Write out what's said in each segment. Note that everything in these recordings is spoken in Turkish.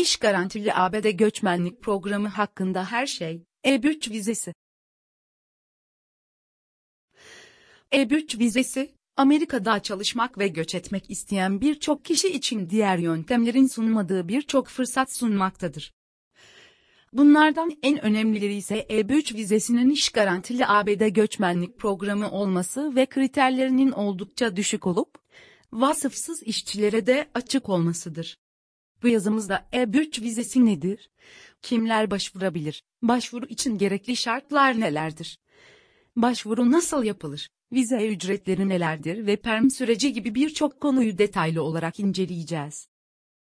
İş garantili ABD göçmenlik programı hakkında her şey, E3 vizesi. E3 vizesi, Amerika'da çalışmak ve göç etmek isteyen birçok kişi için diğer yöntemlerin sunmadığı birçok fırsat sunmaktadır. Bunlardan en önemlileri ise E3 vizesinin iş garantili ABD göçmenlik programı olması ve kriterlerinin oldukça düşük olup, vasıfsız işçilere de açık olmasıdır. Bu yazımızda E3 vizesi nedir? Kimler başvurabilir? Başvuru için gerekli şartlar nelerdir? Başvuru nasıl yapılır? Vize ücretleri nelerdir ve perm süreci gibi birçok konuyu detaylı olarak inceleyeceğiz.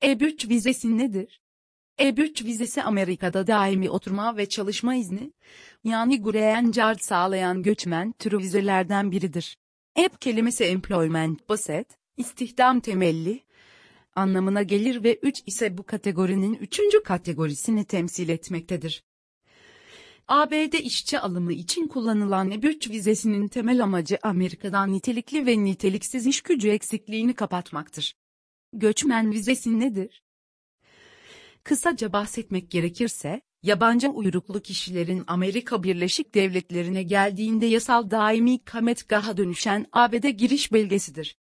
E3 vizesi nedir? E3 vizesi Amerika'da daimi oturma ve çalışma izni, yani Green Card sağlayan göçmen türü vizelerden biridir. EP kelimesi employment basit, istihdam temelli, anlamına gelir ve 3 ise bu kategorinin 3. kategorisini temsil etmektedir. ABD işçi alımı için kullanılan E3 vizesinin temel amacı Amerika'dan nitelikli ve niteliksiz iş gücü eksikliğini kapatmaktır. Göçmen vizesi nedir? Kısaca bahsetmek gerekirse, yabancı uyruklu kişilerin Amerika Birleşik Devletleri'ne geldiğinde yasal daimi kametgaha dönüşen ABD giriş belgesidir.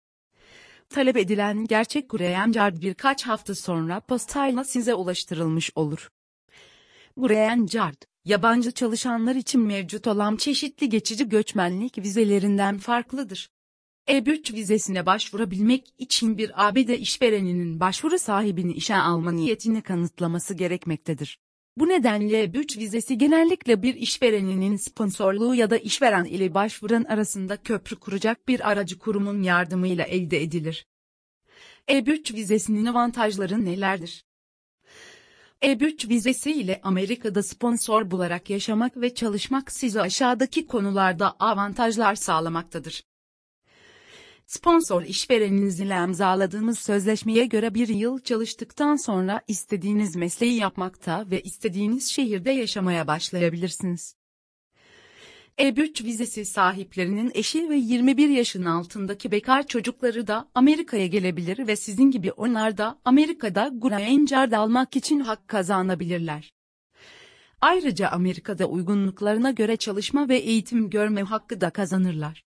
Talep edilen gerçek Graham Card birkaç hafta sonra postayla size ulaştırılmış olur. Graham Card, yabancı çalışanlar için mevcut olan çeşitli geçici göçmenlik vizelerinden farklıdır. E3 vizesine başvurabilmek için bir ABD işvereninin başvuru sahibini işe alma niyetini kanıtlaması gerekmektedir. Bu nedenle E3 vizesi genellikle bir işvereninin sponsorluğu ya da işveren ile başvuran arasında köprü kuracak bir aracı kurumun yardımıyla elde edilir. E3 vizesinin avantajları nelerdir? E3 vizesi ile Amerika'da sponsor bularak yaşamak ve çalışmak size aşağıdaki konularda avantajlar sağlamaktadır. Sponsor işvereninizle imzaladığımız sözleşmeye göre bir yıl çalıştıktan sonra istediğiniz mesleği yapmakta ve istediğiniz şehirde yaşamaya başlayabilirsiniz. E3 vizesi sahiplerinin eşi ve 21 yaşın altındaki bekar çocukları da Amerika'ya gelebilir ve sizin gibi onlar da Amerika'da Green Card almak için hak kazanabilirler. Ayrıca Amerika'da uygunluklarına göre çalışma ve eğitim görme hakkı da kazanırlar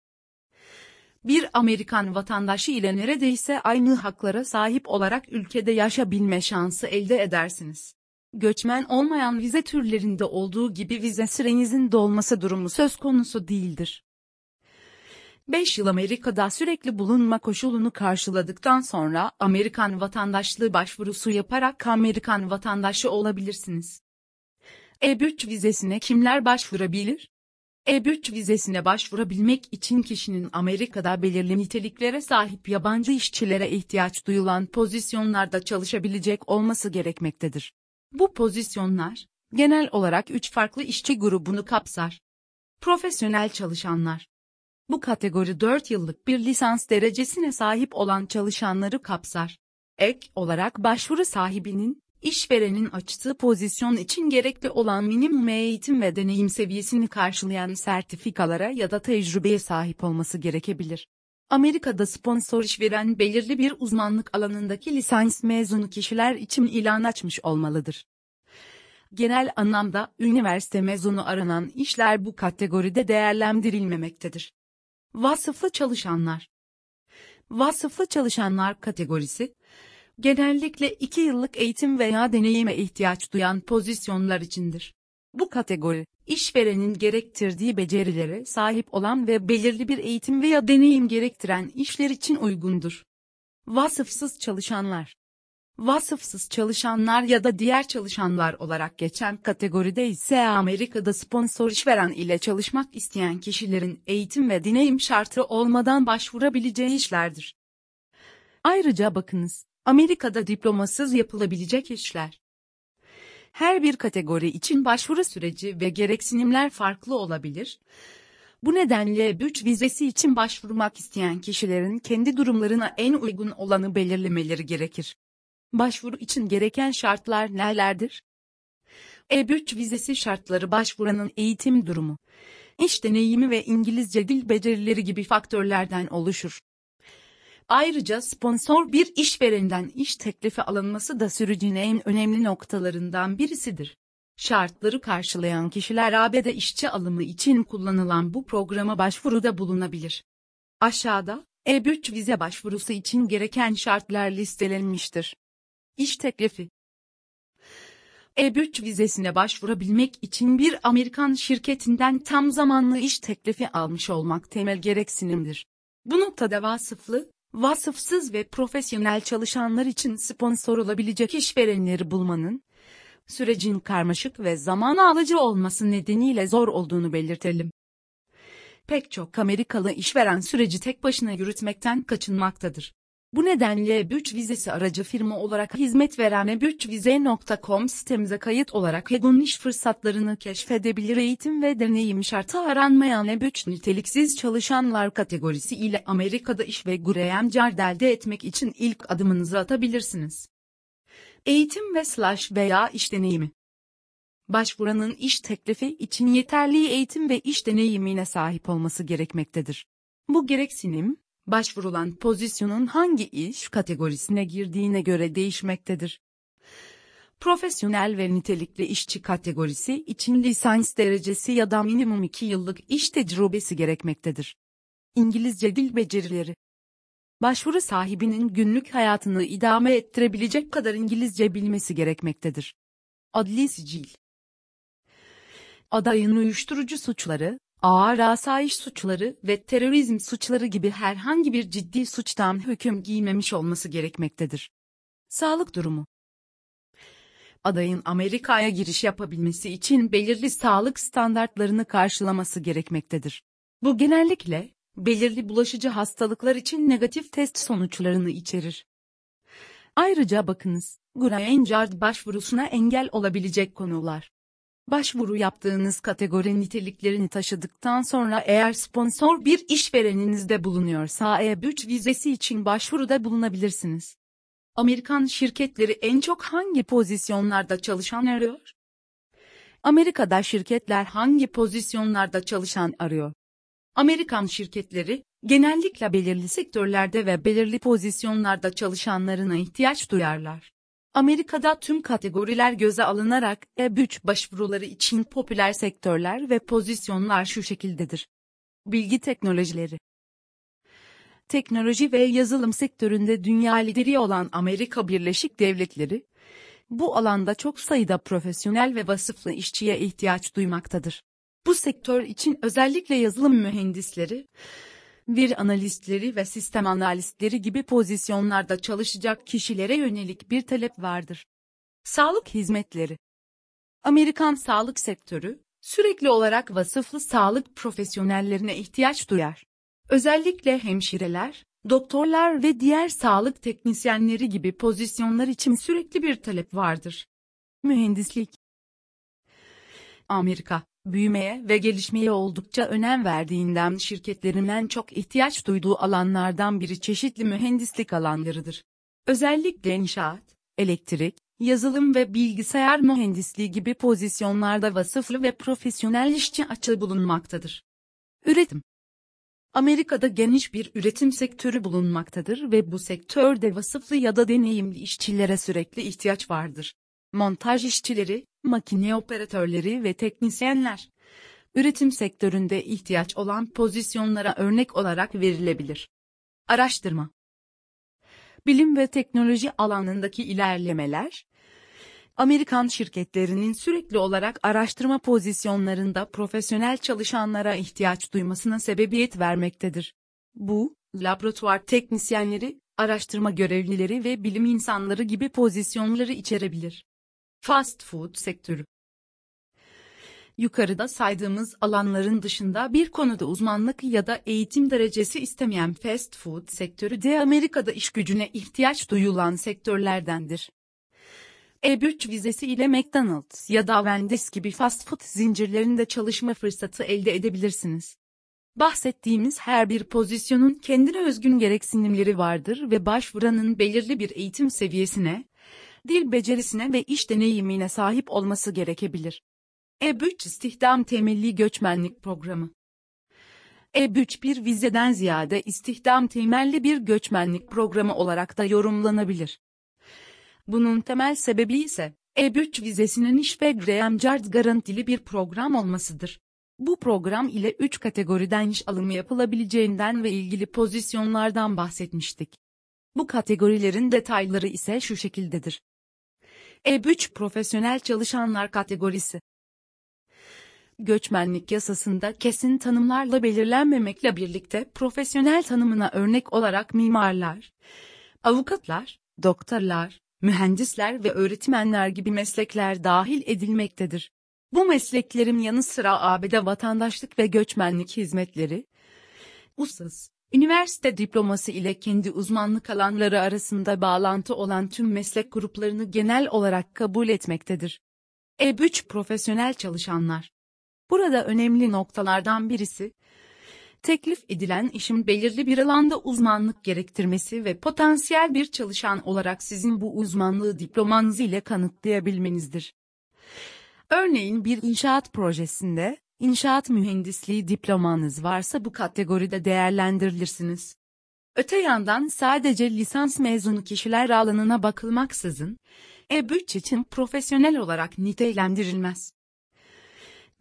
bir Amerikan vatandaşı ile neredeyse aynı haklara sahip olarak ülkede yaşayabilme şansı elde edersiniz. Göçmen olmayan vize türlerinde olduğu gibi vize sürenizin dolması durumu söz konusu değildir. 5 yıl Amerika'da sürekli bulunma koşulunu karşıladıktan sonra Amerikan vatandaşlığı başvurusu yaparak Amerikan vatandaşı olabilirsiniz. E3 vizesine kimler başvurabilir? E3 vizesine başvurabilmek için kişinin Amerika'da belirli niteliklere sahip yabancı işçilere ihtiyaç duyulan pozisyonlarda çalışabilecek olması gerekmektedir. Bu pozisyonlar, genel olarak üç farklı işçi grubunu kapsar. Profesyonel çalışanlar. Bu kategori 4 yıllık bir lisans derecesine sahip olan çalışanları kapsar. Ek olarak başvuru sahibinin, işverenin açtığı pozisyon için gerekli olan minimum eğitim ve deneyim seviyesini karşılayan sertifikalara ya da tecrübeye sahip olması gerekebilir. Amerika'da sponsor işveren belirli bir uzmanlık alanındaki lisans mezunu kişiler için ilan açmış olmalıdır. Genel anlamda üniversite mezunu aranan işler bu kategoride değerlendirilmemektedir. Vasıflı çalışanlar Vasıflı çalışanlar kategorisi, genellikle 2 yıllık eğitim veya deneyime ihtiyaç duyan pozisyonlar içindir. Bu kategori, işverenin gerektirdiği becerilere sahip olan ve belirli bir eğitim veya deneyim gerektiren işler için uygundur. Vasıfsız çalışanlar Vasıfsız çalışanlar ya da diğer çalışanlar olarak geçen kategoride ise Amerika'da sponsor işveren ile çalışmak isteyen kişilerin eğitim ve deneyim şartı olmadan başvurabileceği işlerdir. Ayrıca bakınız, Amerika'da diplomasız yapılabilecek işler. Her bir kategori için başvuru süreci ve gereksinimler farklı olabilir. Bu nedenle güç vizesi için başvurmak isteyen kişilerin kendi durumlarına en uygun olanı belirlemeleri gerekir. Başvuru için gereken şartlar nelerdir? E3 vizesi şartları başvuranın eğitim durumu, iş deneyimi ve İngilizce dil becerileri gibi faktörlerden oluşur. Ayrıca sponsor bir işverenden iş teklifi alınması da sürecin en önemli noktalarından birisidir. Şartları karşılayan kişiler ABD işçi alımı için kullanılan bu programa başvuruda bulunabilir. Aşağıda, E3 vize başvurusu için gereken şartlar listelenmiştir. İş teklifi E3 vizesine başvurabilmek için bir Amerikan şirketinden tam zamanlı iş teklifi almış olmak temel gereksinimdir. Bu noktada vasıflı, vasıfsız ve profesyonel çalışanlar için sponsor olabilecek işverenleri bulmanın, sürecin karmaşık ve zaman alıcı olması nedeniyle zor olduğunu belirtelim. Pek çok Amerikalı işveren süreci tek başına yürütmekten kaçınmaktadır. Bu nedenle E3 vizesi aracı firma olarak hizmet veren e3vize.com sitemize kayıt olarak uygun iş fırsatlarını keşfedebilir. Eğitim ve deneyim şartı aranmayan E3 niteliksiz çalışanlar kategorisi ile Amerika'da iş ve Graham Card elde etmek için ilk adımınızı atabilirsiniz. Eğitim ve slash veya iş deneyimi Başvuranın iş teklifi için yeterli eğitim ve iş deneyimine sahip olması gerekmektedir. Bu gereksinim, başvurulan pozisyonun hangi iş kategorisine girdiğine göre değişmektedir. Profesyonel ve nitelikli işçi kategorisi için lisans derecesi ya da minimum 2 yıllık iş tecrübesi gerekmektedir. İngilizce dil becerileri Başvuru sahibinin günlük hayatını idame ettirebilecek kadar İngilizce bilmesi gerekmektedir. Adli sicil Adayın uyuşturucu suçları, ağır asayiş suçları ve terörizm suçları gibi herhangi bir ciddi suçtan hüküm giymemiş olması gerekmektedir. Sağlık durumu Adayın Amerika'ya giriş yapabilmesi için belirli sağlık standartlarını karşılaması gerekmektedir. Bu genellikle, belirli bulaşıcı hastalıklar için negatif test sonuçlarını içerir. Ayrıca bakınız, Green Card başvurusuna engel olabilecek konular. Başvuru yaptığınız kategori niteliklerini taşıdıktan sonra eğer sponsor bir işvereninizde bulunuyorsa E3 vizesi için başvuruda bulunabilirsiniz. Amerikan şirketleri en çok hangi pozisyonlarda çalışan arıyor? Amerika'da şirketler hangi pozisyonlarda çalışan arıyor? Amerikan şirketleri, genellikle belirli sektörlerde ve belirli pozisyonlarda çalışanlarına ihtiyaç duyarlar. Amerika'da tüm kategoriler göze alınarak E3 başvuruları için popüler sektörler ve pozisyonlar şu şekildedir. Bilgi teknolojileri Teknoloji ve yazılım sektöründe dünya lideri olan Amerika Birleşik Devletleri, bu alanda çok sayıda profesyonel ve vasıflı işçiye ihtiyaç duymaktadır. Bu sektör için özellikle yazılım mühendisleri, bir analistleri ve sistem analistleri gibi pozisyonlarda çalışacak kişilere yönelik bir talep vardır. Sağlık hizmetleri Amerikan sağlık sektörü, sürekli olarak vasıflı sağlık profesyonellerine ihtiyaç duyar. Özellikle hemşireler, doktorlar ve diğer sağlık teknisyenleri gibi pozisyonlar için sürekli bir talep vardır. Mühendislik Amerika, büyümeye ve gelişmeye oldukça önem verdiğinden şirketlerinden çok ihtiyaç duyduğu alanlardan biri çeşitli mühendislik alanlarıdır. Özellikle inşaat, elektrik, yazılım ve bilgisayar mühendisliği gibi pozisyonlarda vasıflı ve profesyonel işçi açığı bulunmaktadır. Üretim Amerika'da geniş bir üretim sektörü bulunmaktadır ve bu sektörde vasıflı ya da deneyimli işçilere sürekli ihtiyaç vardır. Montaj işçileri, makine operatörleri ve teknisyenler. Üretim sektöründe ihtiyaç olan pozisyonlara örnek olarak verilebilir. Araştırma Bilim ve teknoloji alanındaki ilerlemeler, Amerikan şirketlerinin sürekli olarak araştırma pozisyonlarında profesyonel çalışanlara ihtiyaç duymasına sebebiyet vermektedir. Bu, laboratuvar teknisyenleri, araştırma görevlileri ve bilim insanları gibi pozisyonları içerebilir. Fast food sektörü Yukarıda saydığımız alanların dışında bir konuda uzmanlık ya da eğitim derecesi istemeyen fast food sektörü de Amerika'da iş gücüne ihtiyaç duyulan sektörlerdendir. E3 vizesi ile McDonald's ya da Wendy's gibi fast food zincirlerinde çalışma fırsatı elde edebilirsiniz. Bahsettiğimiz her bir pozisyonun kendine özgün gereksinimleri vardır ve başvuranın belirli bir eğitim seviyesine, dil becerisine ve iş deneyimine sahip olması gerekebilir. E3 İstihdam Temelli Göçmenlik Programı E3 bir vizeden ziyade istihdam temelli bir göçmenlik programı olarak da yorumlanabilir. Bunun temel sebebi ise, E3 vizesinin iş ve Graham Card garantili bir program olmasıdır. Bu program ile 3 kategoriden iş alımı yapılabileceğinden ve ilgili pozisyonlardan bahsetmiştik. Bu kategorilerin detayları ise şu şekildedir. E3 Profesyonel Çalışanlar kategorisi Göçmenlik yasasında kesin tanımlarla belirlenmemekle birlikte profesyonel tanımına örnek olarak mimarlar, avukatlar, doktorlar, mühendisler ve öğretmenler gibi meslekler dahil edilmektedir. Bu mesleklerin yanı sıra ABD vatandaşlık ve göçmenlik hizmetleri, USAS, üniversite diploması ile kendi uzmanlık alanları arasında bağlantı olan tüm meslek gruplarını genel olarak kabul etmektedir. E3 profesyonel çalışanlar. Burada önemli noktalardan birisi, teklif edilen işin belirli bir alanda uzmanlık gerektirmesi ve potansiyel bir çalışan olarak sizin bu uzmanlığı diplomanız ile kanıtlayabilmenizdir. Örneğin bir inşaat projesinde, inşaat mühendisliği diplomanız varsa bu kategoride değerlendirilirsiniz. Öte yandan sadece lisans mezunu kişiler alanına bakılmaksızın, E3 için profesyonel olarak nitelendirilmez.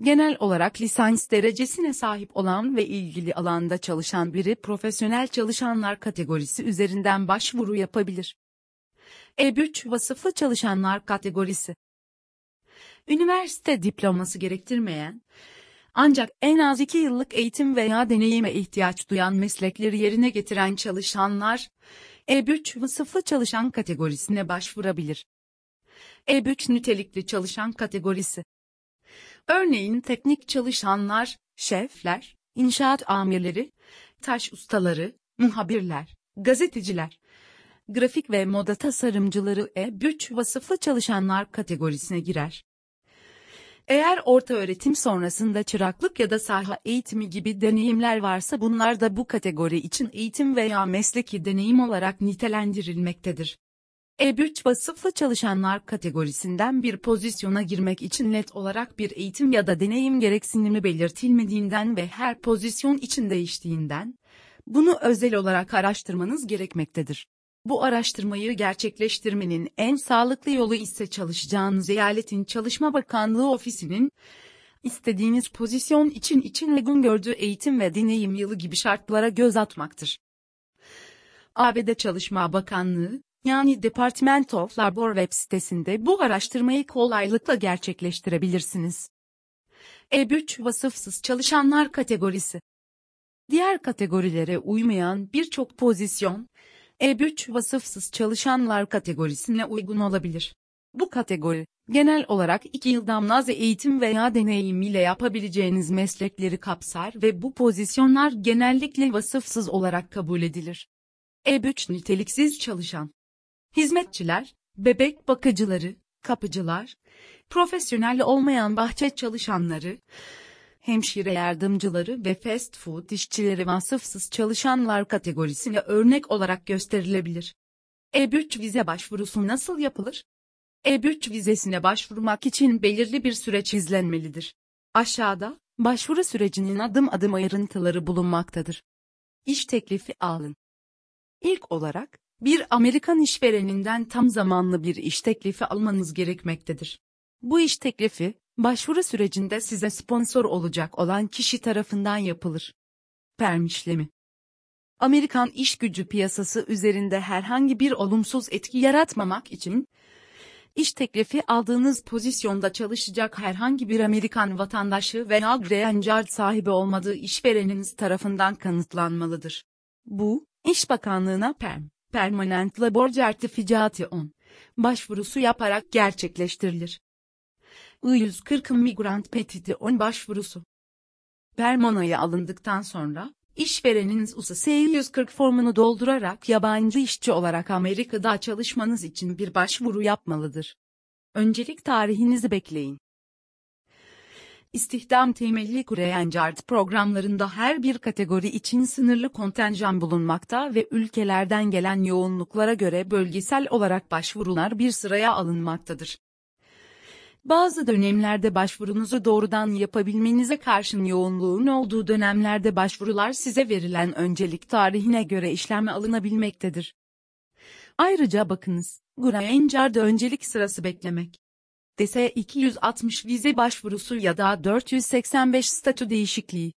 Genel olarak lisans derecesine sahip olan ve ilgili alanda çalışan biri profesyonel çalışanlar kategorisi üzerinden başvuru yapabilir. E3 vasıflı çalışanlar kategorisi Üniversite diploması gerektirmeyen, ancak en az 2 yıllık eğitim veya deneyime ihtiyaç duyan meslekleri yerine getiren çalışanlar, E3 vasıflı çalışan kategorisine başvurabilir. E3 nitelikli çalışan kategorisi Örneğin teknik çalışanlar, şefler, inşaat amirleri, taş ustaları, muhabirler, gazeteciler, grafik ve moda tasarımcıları E3 vasıflı çalışanlar kategorisine girer. Eğer orta öğretim sonrasında çıraklık ya da saha eğitimi gibi deneyimler varsa bunlar da bu kategori için eğitim veya mesleki deneyim olarak nitelendirilmektedir. E3 vasıflı çalışanlar kategorisinden bir pozisyona girmek için net olarak bir eğitim ya da deneyim gereksinimi belirtilmediğinden ve her pozisyon için değiştiğinden, bunu özel olarak araştırmanız gerekmektedir. Bu araştırmayı gerçekleştirmenin en sağlıklı yolu ise çalışacağınız eyaletin Çalışma Bakanlığı ofisinin, istediğiniz pozisyon için için uygun gördüğü eğitim ve deneyim yılı gibi şartlara göz atmaktır. ABD Çalışma Bakanlığı, yani Department of Labor web sitesinde bu araştırmayı kolaylıkla gerçekleştirebilirsiniz. E3 vasıfsız çalışanlar kategorisi. Diğer kategorilere uymayan birçok pozisyon, E3 vasıfsız çalışanlar kategorisine uygun olabilir. Bu kategori, genel olarak 2 yıldan az eğitim veya deneyim ile yapabileceğiniz meslekleri kapsar ve bu pozisyonlar genellikle vasıfsız olarak kabul edilir. E3 niteliksiz çalışan hizmetçiler, bebek bakıcıları, kapıcılar, profesyonel olmayan bahçe çalışanları, hemşire yardımcıları ve fast food işçileri vasıfsız çalışanlar kategorisine örnek olarak gösterilebilir. E3 vize başvurusu nasıl yapılır? E3 vizesine başvurmak için belirli bir süreç izlenmelidir. Aşağıda, başvuru sürecinin adım adım ayrıntıları bulunmaktadır. İş teklifi alın. İlk olarak, bir Amerikan işvereninden tam zamanlı bir iş teklifi almanız gerekmektedir. Bu iş teklifi, başvuru sürecinde size sponsor olacak olan kişi tarafından yapılır. Perm işlemi Amerikan iş gücü piyasası üzerinde herhangi bir olumsuz etki yaratmamak için, iş teklifi aldığınız pozisyonda çalışacak herhangi bir Amerikan vatandaşı veya Green Card sahibi olmadığı işvereniniz tarafından kanıtlanmalıdır. Bu, İş Bakanlığı'na PERM Permanent Labor Certification başvurusu yaparak gerçekleştirilir. I-140 Migrant Petition başvurusu. Permanaya alındıktan sonra, işvereniniz USAS 140 formunu doldurarak yabancı işçi olarak Amerika'da çalışmanız için bir başvuru yapmalıdır. Öncelik tarihinizi bekleyin istihdam temelli Kureyencart programlarında her bir kategori için sınırlı kontenjan bulunmakta ve ülkelerden gelen yoğunluklara göre bölgesel olarak başvurular bir sıraya alınmaktadır. Bazı dönemlerde başvurunuzu doğrudan yapabilmenize karşın yoğunluğun olduğu dönemlerde başvurular size verilen öncelik tarihine göre işleme alınabilmektedir. Ayrıca bakınız, Grainger'de öncelik sırası beklemek. DS 260 vize başvurusu ya da 485 statü değişikliği.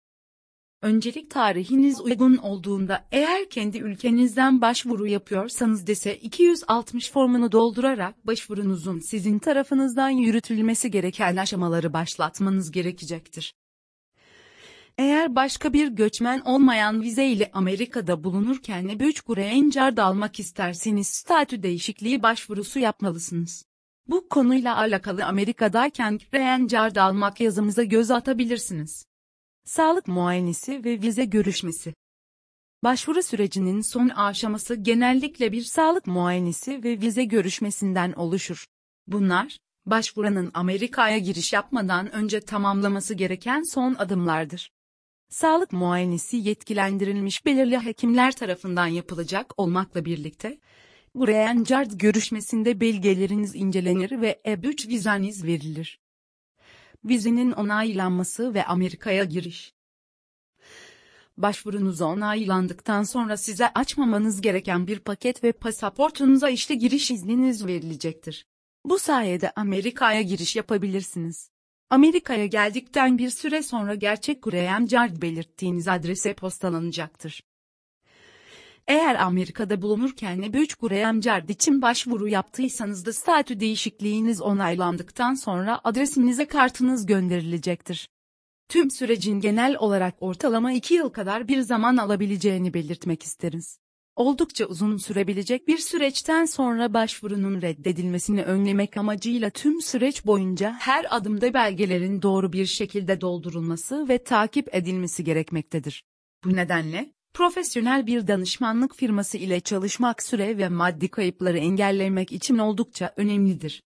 Öncelik tarihiniz uygun olduğunda eğer kendi ülkenizden başvuru yapıyorsanız dese 260 formunu doldurarak başvurunuzun sizin tarafınızdan yürütülmesi gereken aşamaları başlatmanız gerekecektir. Eğer başka bir göçmen olmayan vize ile Amerika'da bulunurken E3 Green Card almak isterseniz statü değişikliği başvurusu yapmalısınız. Bu konuyla alakalı Amerika'dayken Card almak yazımıza göz atabilirsiniz. Sağlık muayenesi ve vize görüşmesi. Başvuru sürecinin son aşaması genellikle bir sağlık muayenesi ve vize görüşmesinden oluşur. Bunlar, başvuranın Amerika'ya giriş yapmadan önce tamamlaması gereken son adımlardır. Sağlık muayenesi yetkilendirilmiş belirli hekimler tarafından yapılacak olmakla birlikte, Green Card görüşmesinde belgeleriniz incelenir ve E3 vizeniz verilir vizenin onaylanması ve Amerika'ya giriş. Başvurunuz onaylandıktan sonra size açmamanız gereken bir paket ve pasaportunuza işte giriş izniniz verilecektir. Bu sayede Amerika'ya giriş yapabilirsiniz. Amerika'ya geldikten bir süre sonra gerçek Graham Card belirttiğiniz adrese postalanacaktır. Eğer Amerika'da bulunurken E3 Graham Card için başvuru yaptıysanız da statü değişikliğiniz onaylandıktan sonra adresinize kartınız gönderilecektir. Tüm sürecin genel olarak ortalama 2 yıl kadar bir zaman alabileceğini belirtmek isteriz. Oldukça uzun sürebilecek bir süreçten sonra başvurunun reddedilmesini önlemek amacıyla tüm süreç boyunca her adımda belgelerin doğru bir şekilde doldurulması ve takip edilmesi gerekmektedir. Bu nedenle, Profesyonel bir danışmanlık firması ile çalışmak süre ve maddi kayıpları engellemek için oldukça önemlidir.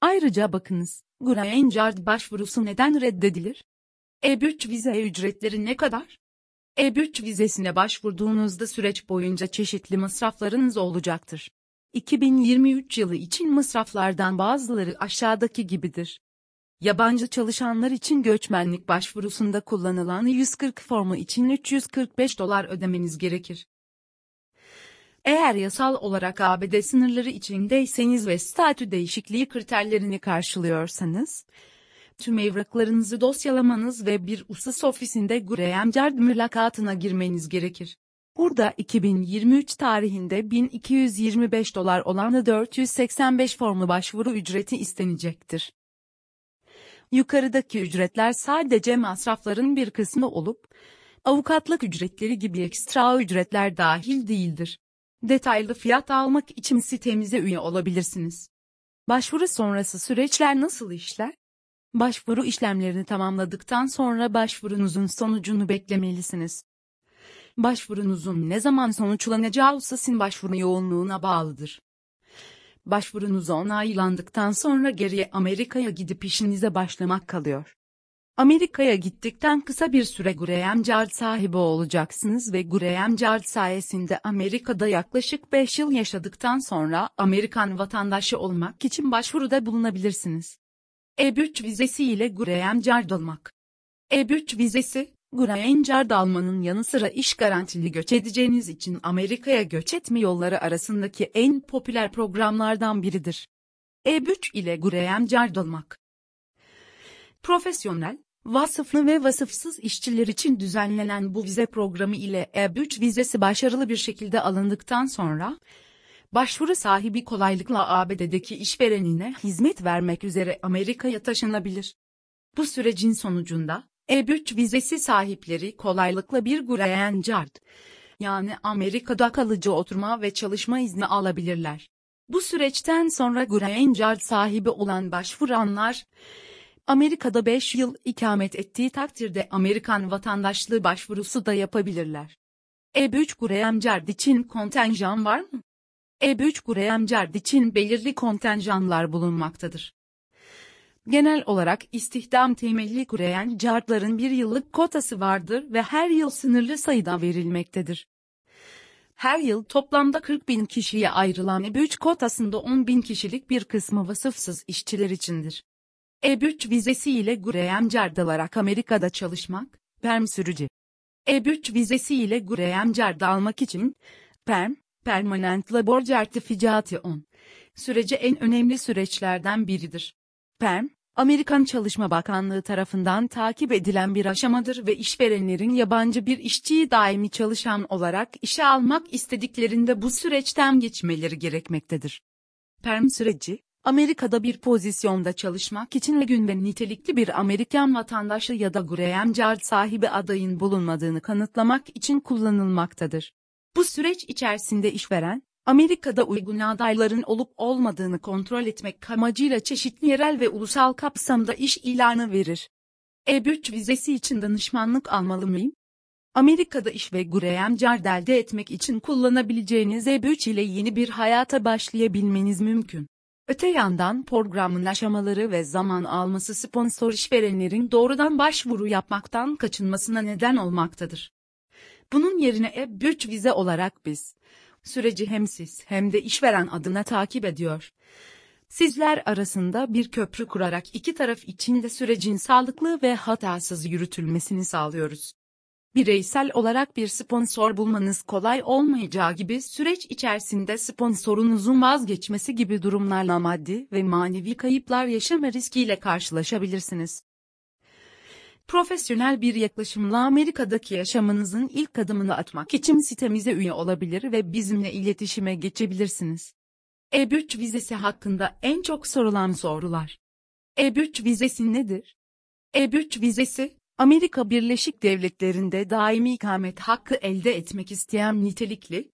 Ayrıca bakınız, Green Card başvurusu neden reddedilir? E3 vize ücretleri ne kadar? E3 vizesine başvurduğunuzda süreç boyunca çeşitli masraflarınız olacaktır. 2023 yılı için masraflardan bazıları aşağıdaki gibidir. Yabancı çalışanlar için göçmenlik başvurusunda kullanılan 140 formu için 345 dolar ödemeniz gerekir. Eğer yasal olarak ABD sınırları içindeyseniz ve statü değişikliği kriterlerini karşılıyorsanız, tüm evraklarınızı dosyalamanız ve bir usus ofisinde Graham Card mülakatına girmeniz gerekir. Burada 2023 tarihinde 1225 dolar olan 485 formu başvuru ücreti istenecektir. Yukarıdaki ücretler sadece masrafların bir kısmı olup, avukatlık ücretleri gibi ekstra ücretler dahil değildir. Detaylı fiyat almak için sitemize üye olabilirsiniz. Başvuru sonrası süreçler nasıl işler? Başvuru işlemlerini tamamladıktan sonra başvurunuzun sonucunu beklemelisiniz. Başvurunuzun ne zaman sonuçlanacağı sizin başvuru yoğunluğuna bağlıdır. Başvurunuz onaylandıktan sonra geriye Amerika'ya gidip işinize başlamak kalıyor. Amerika'ya gittikten kısa bir süre Graham Card sahibi olacaksınız ve Graham Card sayesinde Amerika'da yaklaşık 5 yıl yaşadıktan sonra Amerikan vatandaşı olmak için başvuruda bulunabilirsiniz. E3 vizesi ile Graham Card olmak. E3 vizesi, Green Card almanın yanı sıra iş garantili göç edeceğiniz için Amerika'ya göç etme yolları arasındaki en popüler programlardan biridir. E3 ile Green Card almak. Profesyonel, vasıflı ve vasıfsız işçiler için düzenlenen bu vize programı ile E3 vizesi başarılı bir şekilde alındıktan sonra, başvuru sahibi kolaylıkla ABD'deki işverenine hizmet vermek üzere Amerika'ya taşınabilir. Bu sürecin sonucunda, E3 vizesi sahipleri kolaylıkla bir Green Card, yani Amerika'da kalıcı oturma ve çalışma izni alabilirler. Bu süreçten sonra Green Card sahibi olan başvuranlar, Amerika'da 5 yıl ikamet ettiği takdirde Amerikan vatandaşlığı başvurusu da yapabilirler. E3 Graham Card için kontenjan var mı? E3 Graham Card için belirli kontenjanlar bulunmaktadır. Genel olarak istihdam temelli Graham Card'ların bir yıllık kotası vardır ve her yıl sınırlı sayıda verilmektedir. Her yıl toplamda 40 bin kişiye ayrılan E3 kotasında 10 bin kişilik bir kısmı vasıfsız işçiler içindir. E3 vizesi ile Graham Card alarak Amerika'da çalışmak, perm sürücü. E3 vizesi ile Graham Card almak için, perm, Permanent Labor Certification, süreci en önemli süreçlerden biridir. PERM, Amerikan Çalışma Bakanlığı tarafından takip edilen bir aşamadır ve işverenlerin yabancı bir işçiyi daimi çalışan olarak işe almak istediklerinde bu süreçten geçmeleri gerekmektedir. PERM süreci, Amerika'da bir pozisyonda çalışmak için uygun ve nitelikli bir Amerikan vatandaşı ya da Graham Card sahibi adayın bulunmadığını kanıtlamak için kullanılmaktadır. Bu süreç içerisinde işveren, Amerika'da uygun adayların olup olmadığını kontrol etmek amacıyla çeşitli yerel ve ulusal kapsamda iş ilanı verir. E3 vizesi için danışmanlık almalı mıyım? Amerika'da iş ve Graham Card etmek için kullanabileceğiniz E3 ile yeni bir hayata başlayabilmeniz mümkün. Öte yandan programın aşamaları ve zaman alması sponsor işverenlerin doğrudan başvuru yapmaktan kaçınmasına neden olmaktadır. Bunun yerine E3 vize olarak biz, süreci hem siz hem de işveren adına takip ediyor. Sizler arasında bir köprü kurarak iki taraf için de sürecin sağlıklı ve hatasız yürütülmesini sağlıyoruz. Bireysel olarak bir sponsor bulmanız kolay olmayacağı gibi süreç içerisinde sponsorunuzun vazgeçmesi gibi durumlarla maddi ve manevi kayıplar yaşama riskiyle karşılaşabilirsiniz. Profesyonel bir yaklaşımla Amerika'daki yaşamınızın ilk adımını atmak için sitemize üye olabilir ve bizimle iletişime geçebilirsiniz. E3 vizesi hakkında en çok sorulan sorular. E3 vizesi nedir? E3 vizesi, Amerika Birleşik Devletleri'nde daimi ikamet hakkı elde etmek isteyen nitelikli,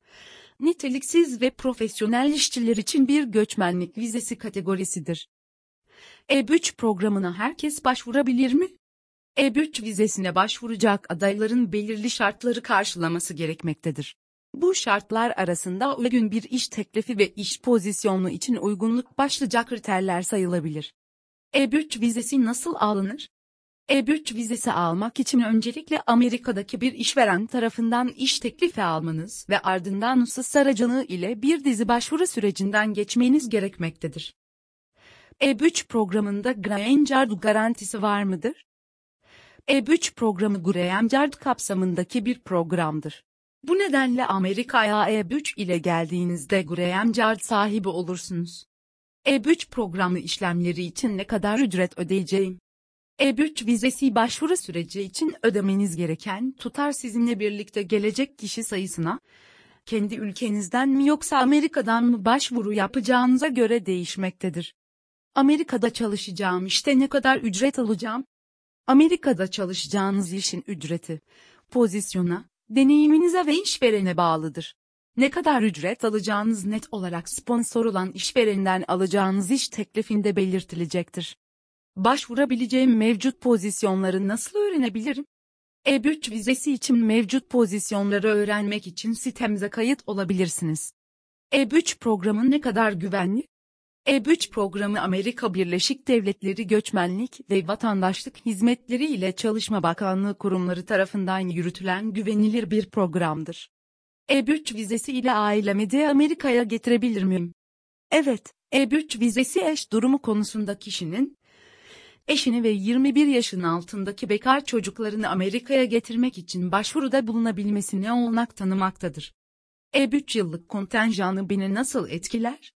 niteliksiz ve profesyonel işçiler için bir göçmenlik vizesi kategorisidir. E3 programına herkes başvurabilir mi? E3 vizesine başvuracak adayların belirli şartları karşılaması gerekmektedir. Bu şartlar arasında uygun bir iş teklifi ve iş pozisyonu için uygunluk başlıca kriterler sayılabilir. E3 vizesi nasıl alınır? E3 vizesi almak için öncelikle Amerika'daki bir işveren tarafından iş teklifi almanız ve ardından husus aracılığı ile bir dizi başvuru sürecinden geçmeniz gerekmektedir. E3 programında Green Card garantisi var mıdır? E3 programı Graham Card kapsamındaki bir programdır. Bu nedenle Amerika'ya E3 ile geldiğinizde Graham Card sahibi olursunuz. E3 programı işlemleri için ne kadar ücret ödeyeceğim? E3 vizesi başvuru süreci için ödemeniz gereken tutar sizinle birlikte gelecek kişi sayısına, kendi ülkenizden mi yoksa Amerika'dan mı başvuru yapacağınıza göre değişmektedir. Amerika'da çalışacağım işte ne kadar ücret alacağım? Amerika'da çalışacağınız işin ücreti, pozisyona, deneyiminize ve işverene bağlıdır. Ne kadar ücret alacağınız net olarak sponsor olan işverenden alacağınız iş teklifinde belirtilecektir. Başvurabileceğim mevcut pozisyonları nasıl öğrenebilirim? E3 vizesi için mevcut pozisyonları öğrenmek için sitemize kayıt olabilirsiniz. E3 programı ne kadar güvenli? E3 programı Amerika Birleşik Devletleri Göçmenlik ve Vatandaşlık Hizmetleri ile Çalışma Bakanlığı kurumları tarafından yürütülen güvenilir bir programdır. E3 vizesi ile ailemi de Amerika'ya getirebilir miyim? Evet, E3 vizesi eş durumu konusunda kişinin, eşini ve 21 yaşın altındaki bekar çocuklarını Amerika'ya getirmek için başvuruda bulunabilmesine olanak tanımaktadır. E3 yıllık kontenjanı beni nasıl etkiler?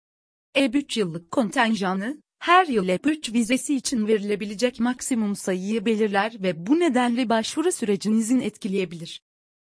E3 yıllık kontenjanı, her yıl E3 vizesi için verilebilecek maksimum sayıyı belirler ve bu nedenle başvuru sürecinizin etkileyebilir.